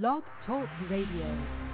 Blog Talk Radio.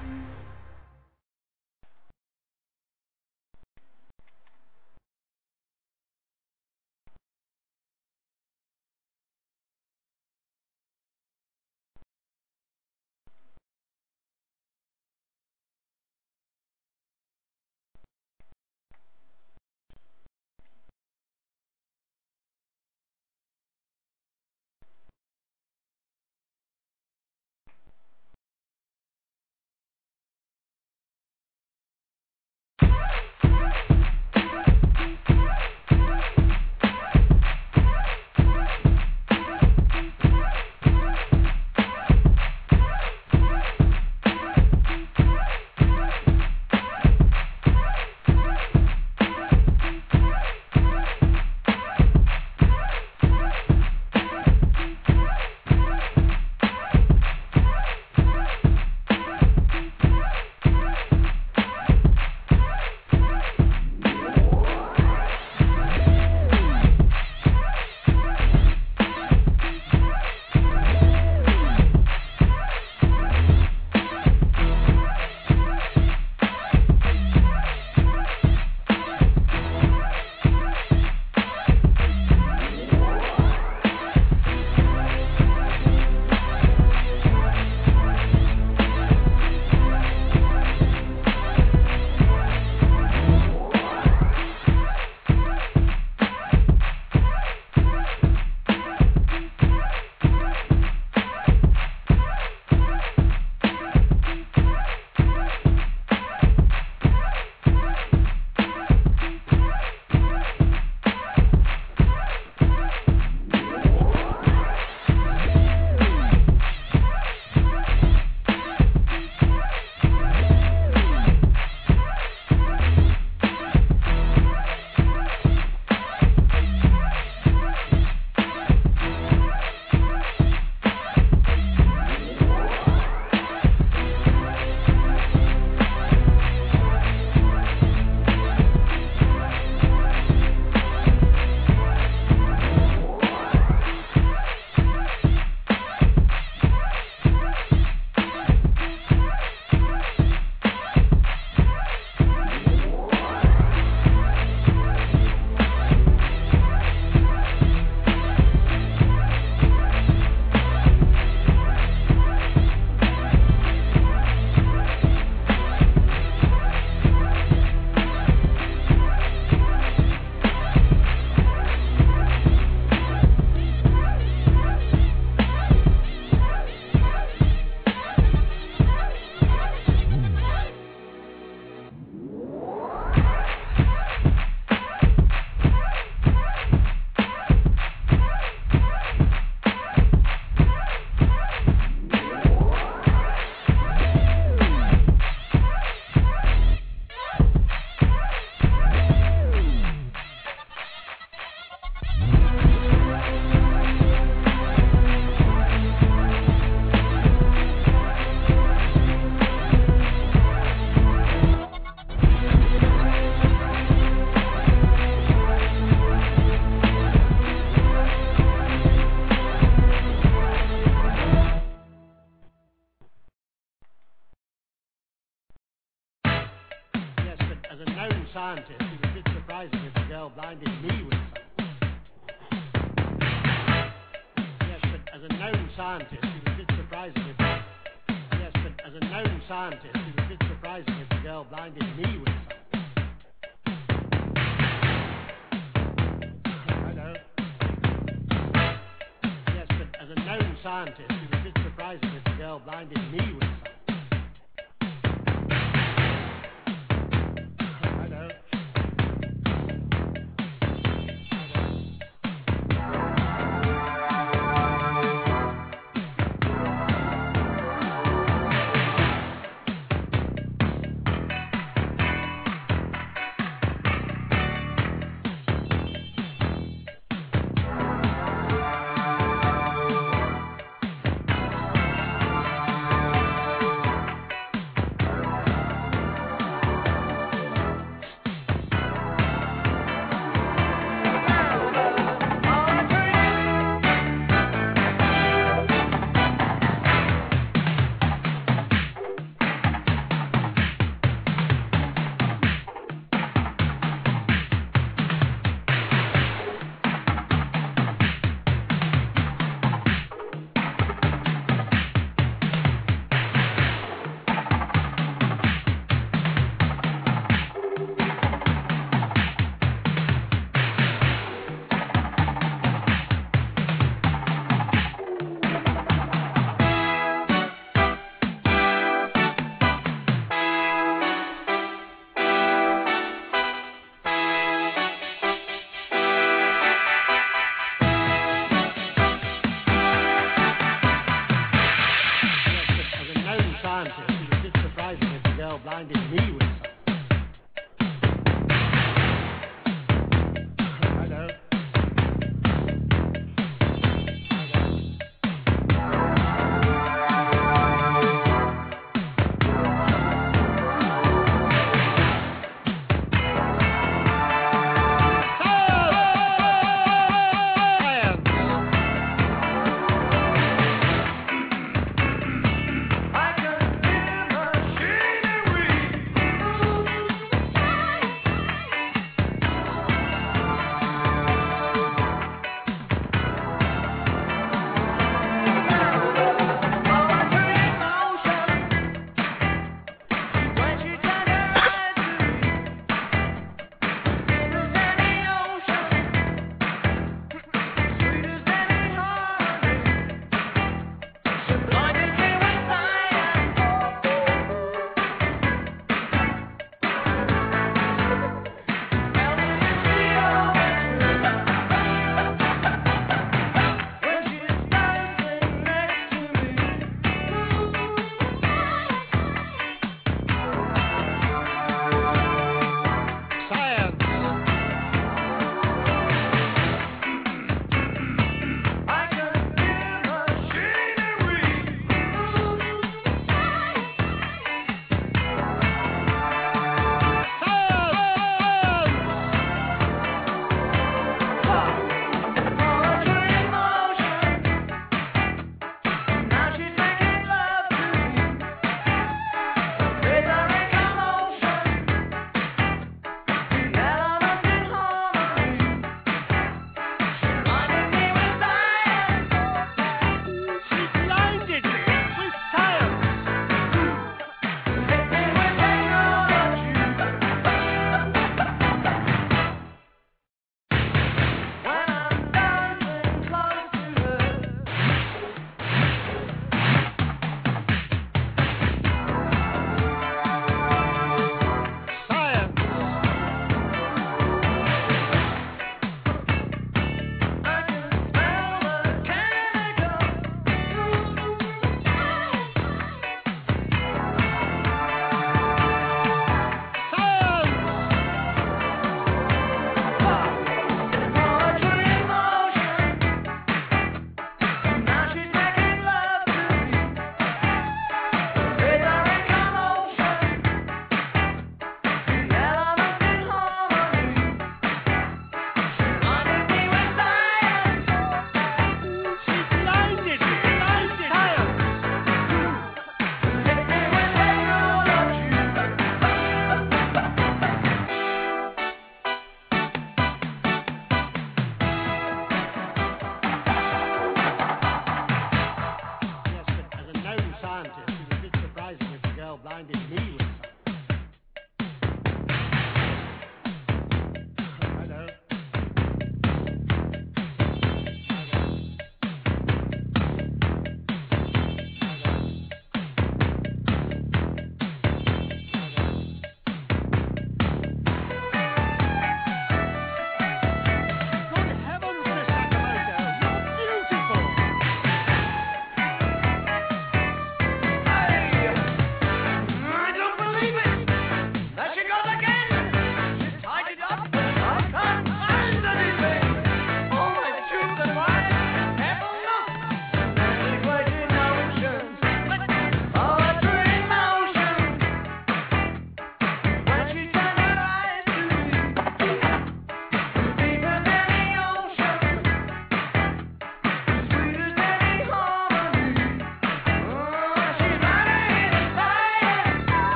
scientist. He was just surprised that the girl blinded me with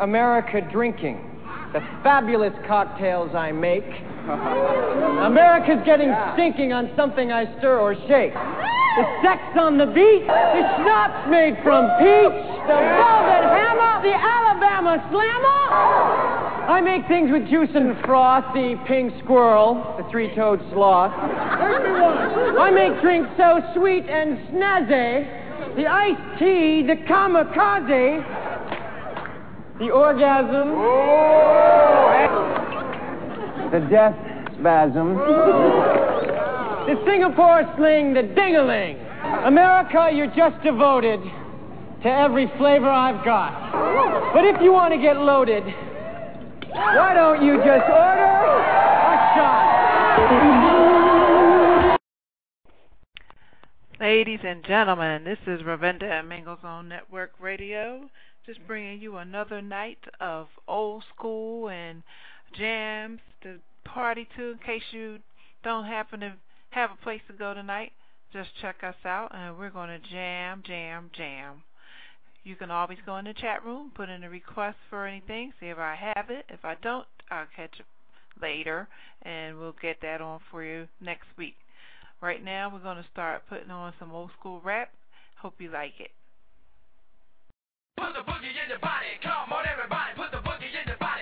America drinking the fabulous cocktails I make. America's getting stinking on something I stir or shake. The sex on the beach, the schnapps made from peach, the velvet hammer, the Alabama slammer. I make things with juice and froth, the pink squirrel, the three-toed sloth. I make drinks so sweet and snazzy, the iced tea, the kamikaze, the orgasm, the death spasm, the Singapore sling, the ding-a-ling. America, you're just devoted to every flavor I've got. But if you want to get loaded, why don't you just order a shot? Ladies and gentlemen, this is Ravenda at Mingles on Network Radio just bringing you another night of old school and jams to party to in case you don't happen to have a place to go tonight. Just check us out and we're going to jam, jam, jam. You can always go in the chat room, put in a request for anything, see if I have it. If I don't, I'll catch it later and we'll get that on for you next week. Right now, we're going to start putting on some old school rap. Hope you like it. Put the boogie in your body. Come on, everybody. Put the boogie in your body.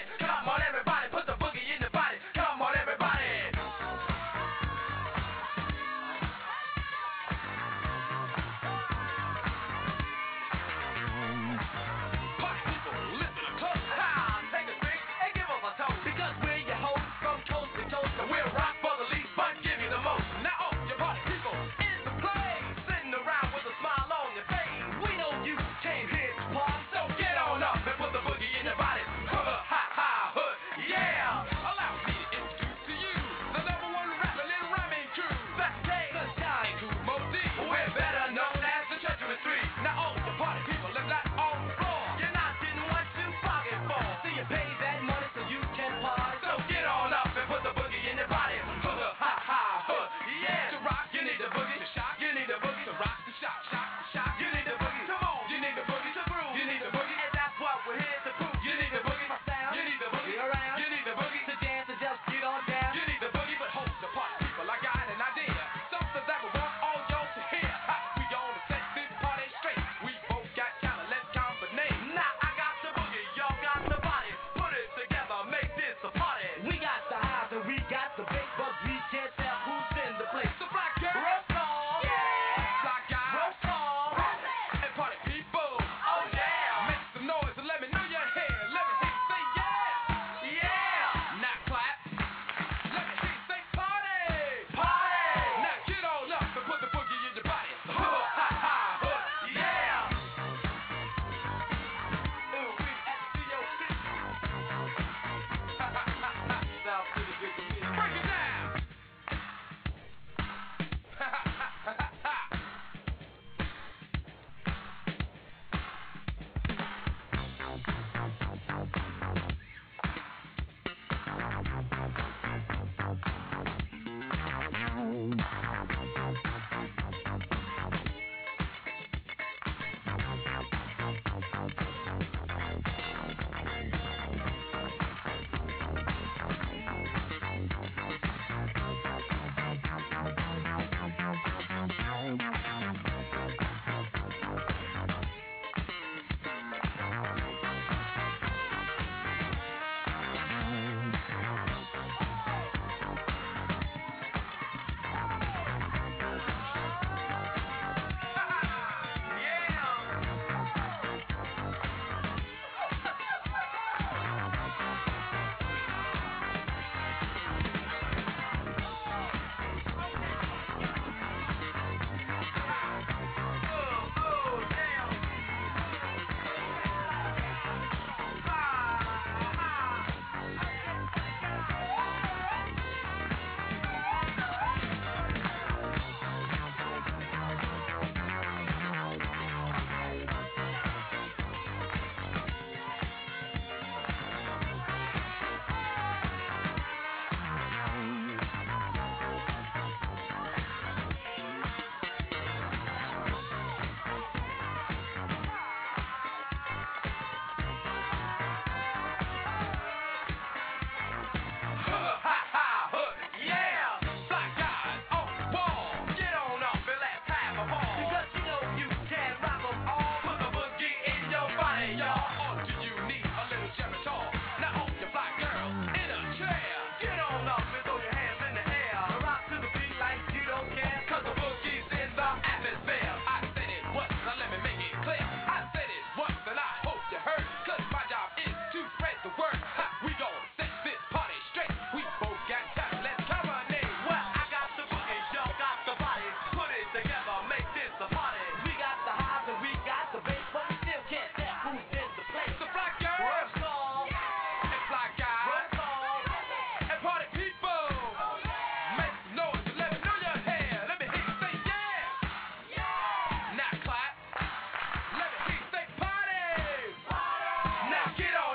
Get off.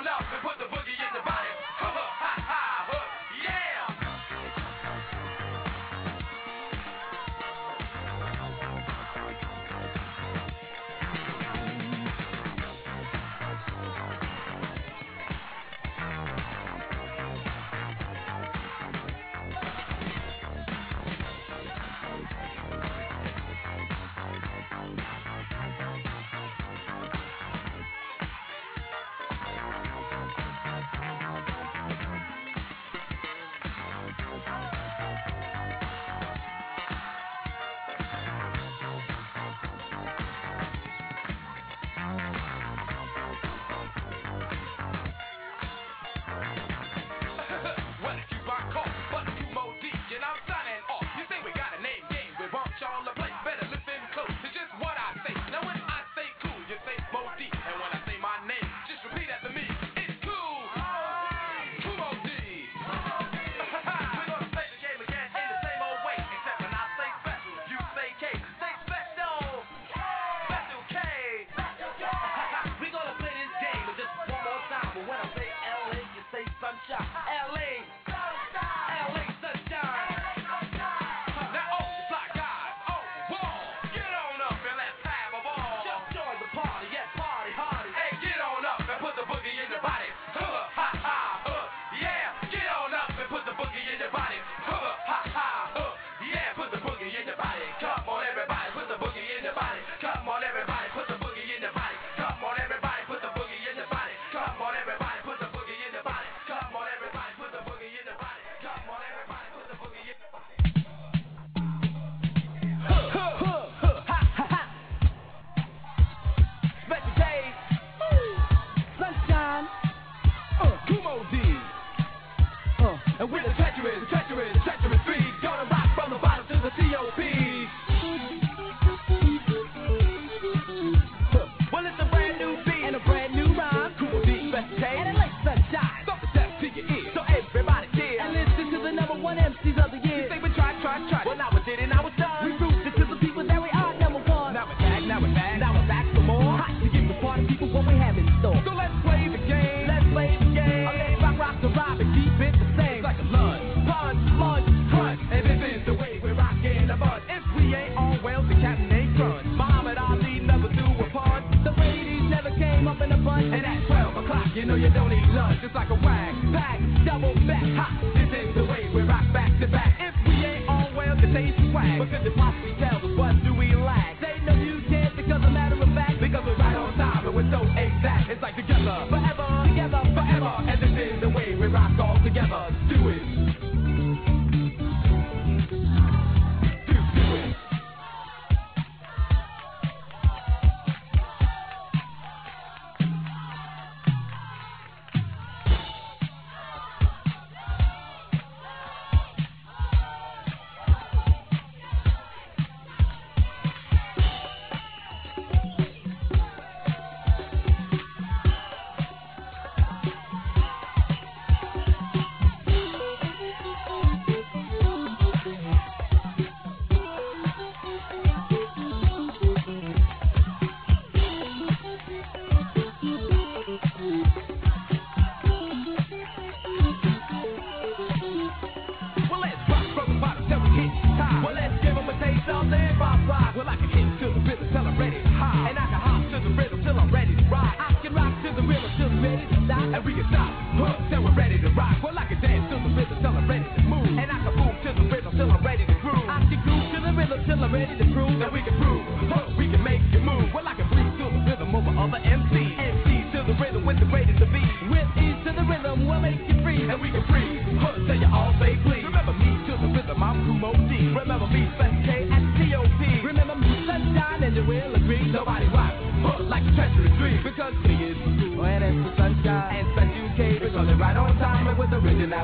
back. hot, this is the way we rock back to back. If we ain't all well, this ain't swag. Because if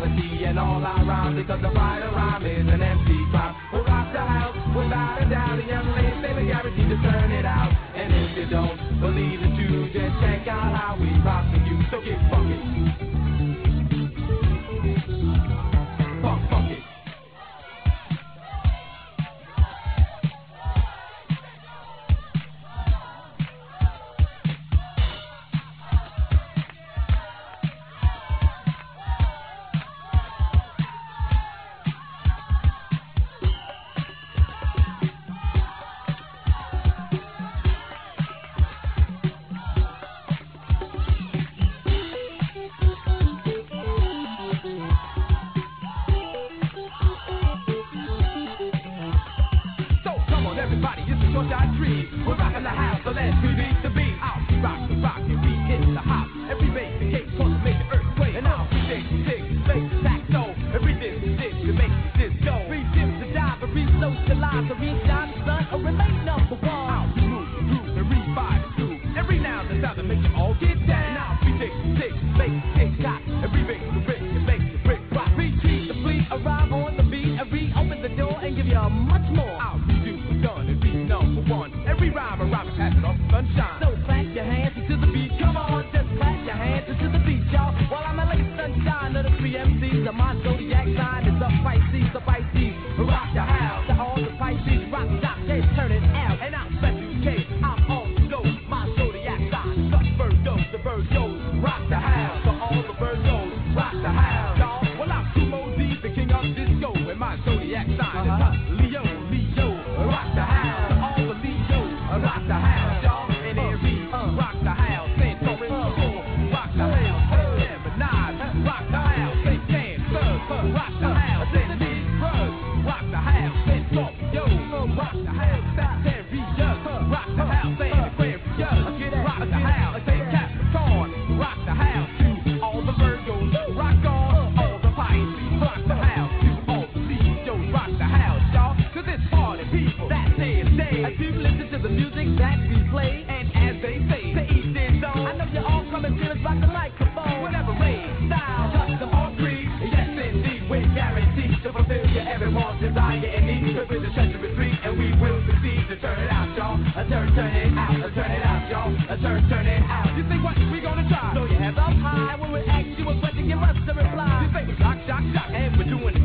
reality and all around because the fight around is an empty socialize or reach John's son or remain number one. I'll be moving, grooving, revive, groove. Every now and then, time to make you all get down. Now we six, take, make, take, got, and remake the brick and make the brick rock. Retreat the fleet, arrive on the beat, and reopen the door and give you much more. I'll be doing, done, and be number one. Every rhyme, a rhyme, pass it off sunshine. So clap your hands into the beat. Come on, just clap your hands into the beat, y'all. While I'm a late sunshine of the three MCs, I'm on turn it out, turn it out, y'all. Turn, turn it out. You think what we gonna try? So you hands up high when we ask you a question, give us a reply. You think shock, shock, shock, and we're doing it.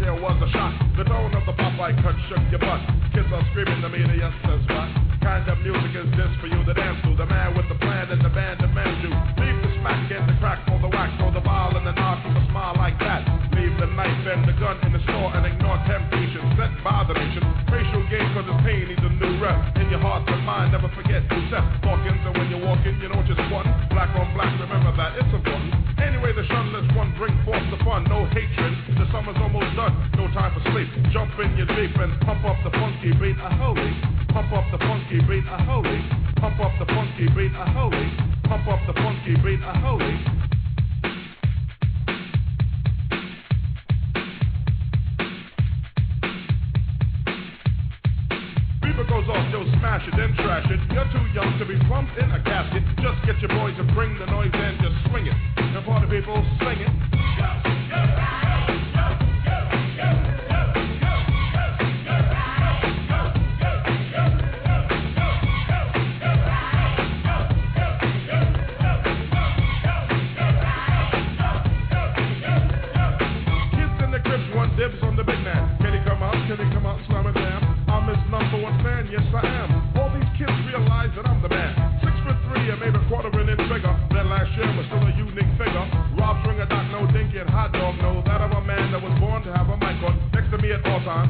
Year was a shock. The tone of the Popeye cut shook your butt. Kids are screaming to me, the yes says what? Kind of music is this for you to dance to? The man with the plan and the band demands you. Leave the smack, get the crack, for the whack, throw the ball and the knock with a smile like that. Leave the knife and the gun in the store and ignore temptation sent by the nation. Racial game cause it's pain needs a new rep. In your heart and mind, never forget who Seth Dawkins. And when you're walking, you know just one. Black on black, remember that, it's important. Shunless one bring forth the fun, no hatred. The summer's almost done, no time for sleep. Jump in your Jeep and pump up the funky beat, a holy. Pump up the funky beat, a holy. Pump up the funky beat, a holy. Pump up the funky beat, a holy. Smash it, then trash it. You're too young to be plumped in a casket. Just get your boys and bring the noise and just swing it. And party people, sing it. Kids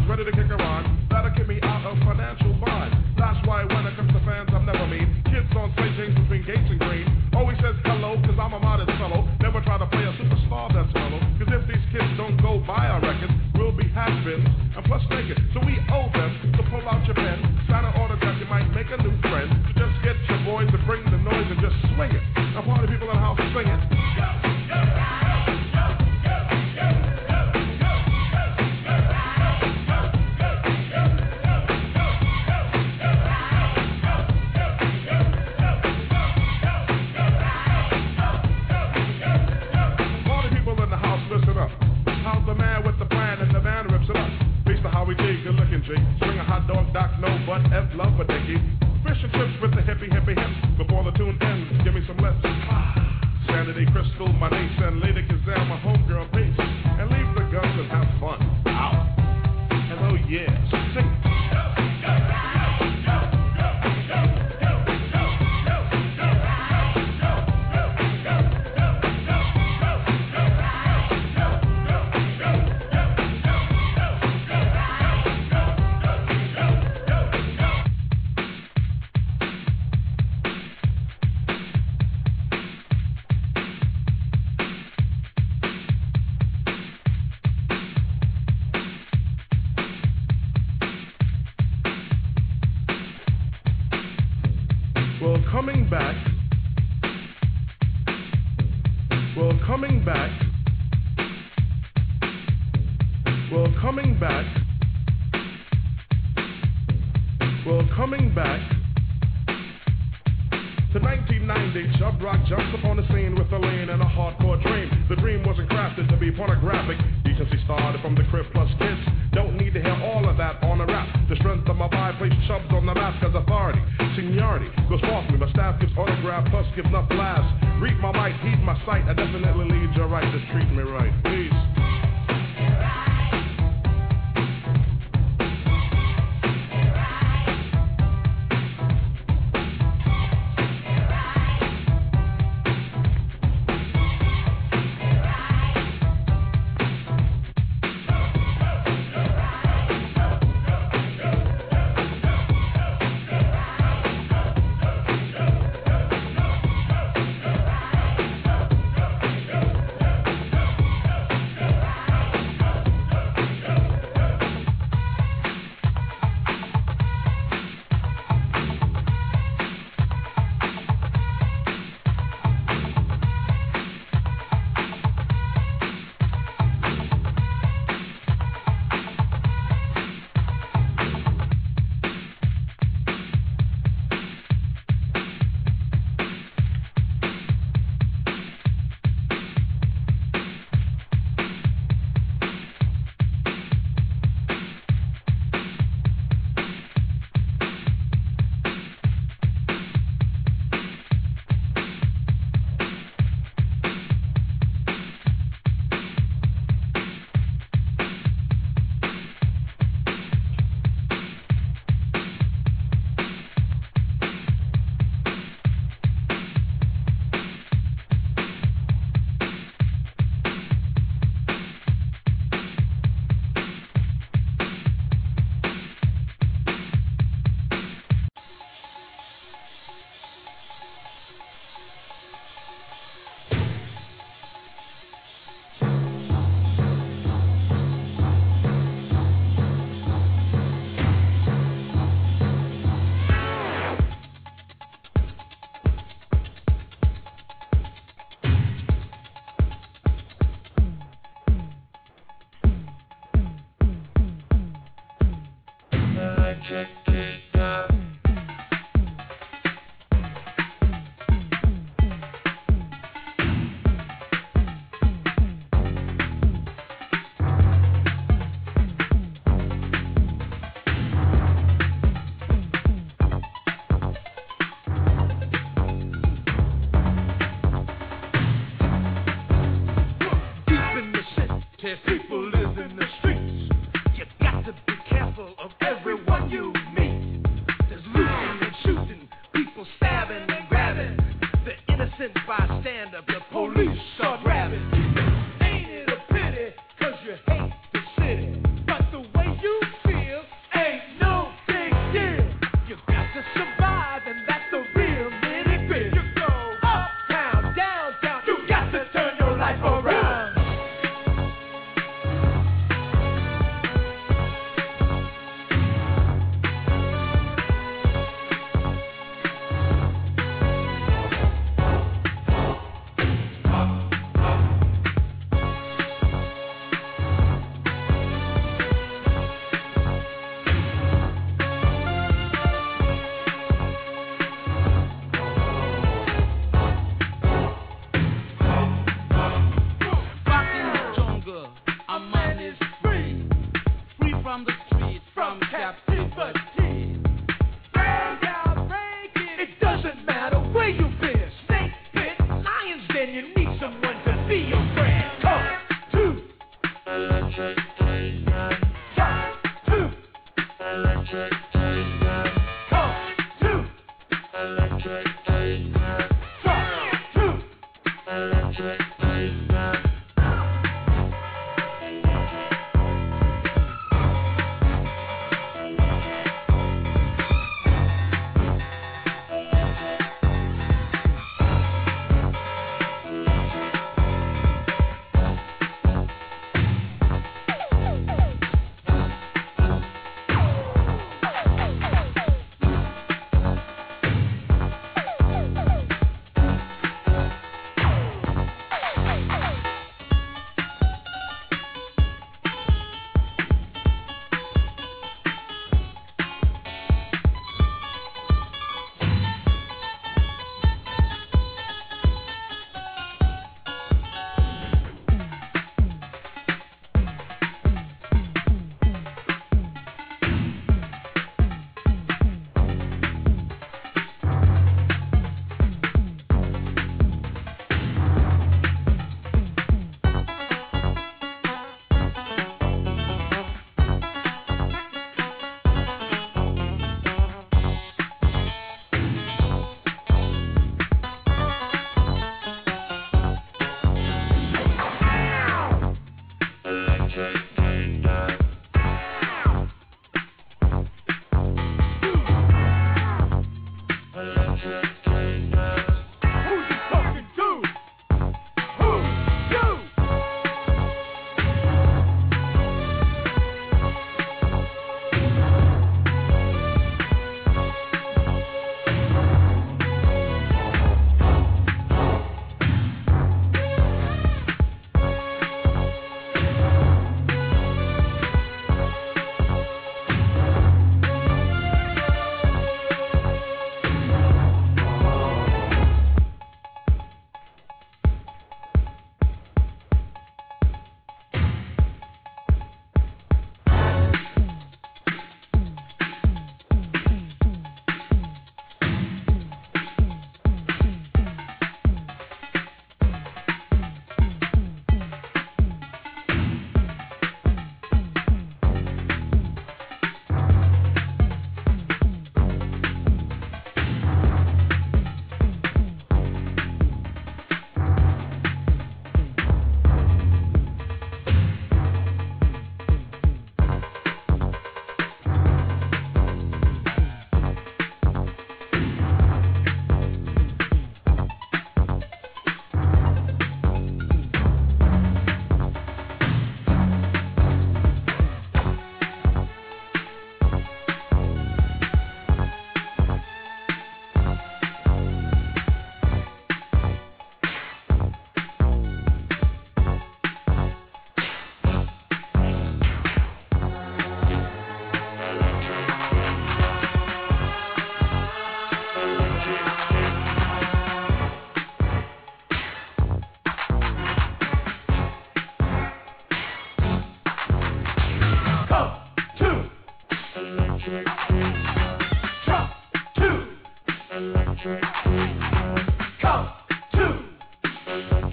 ready to kick around. That'll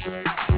Thank you.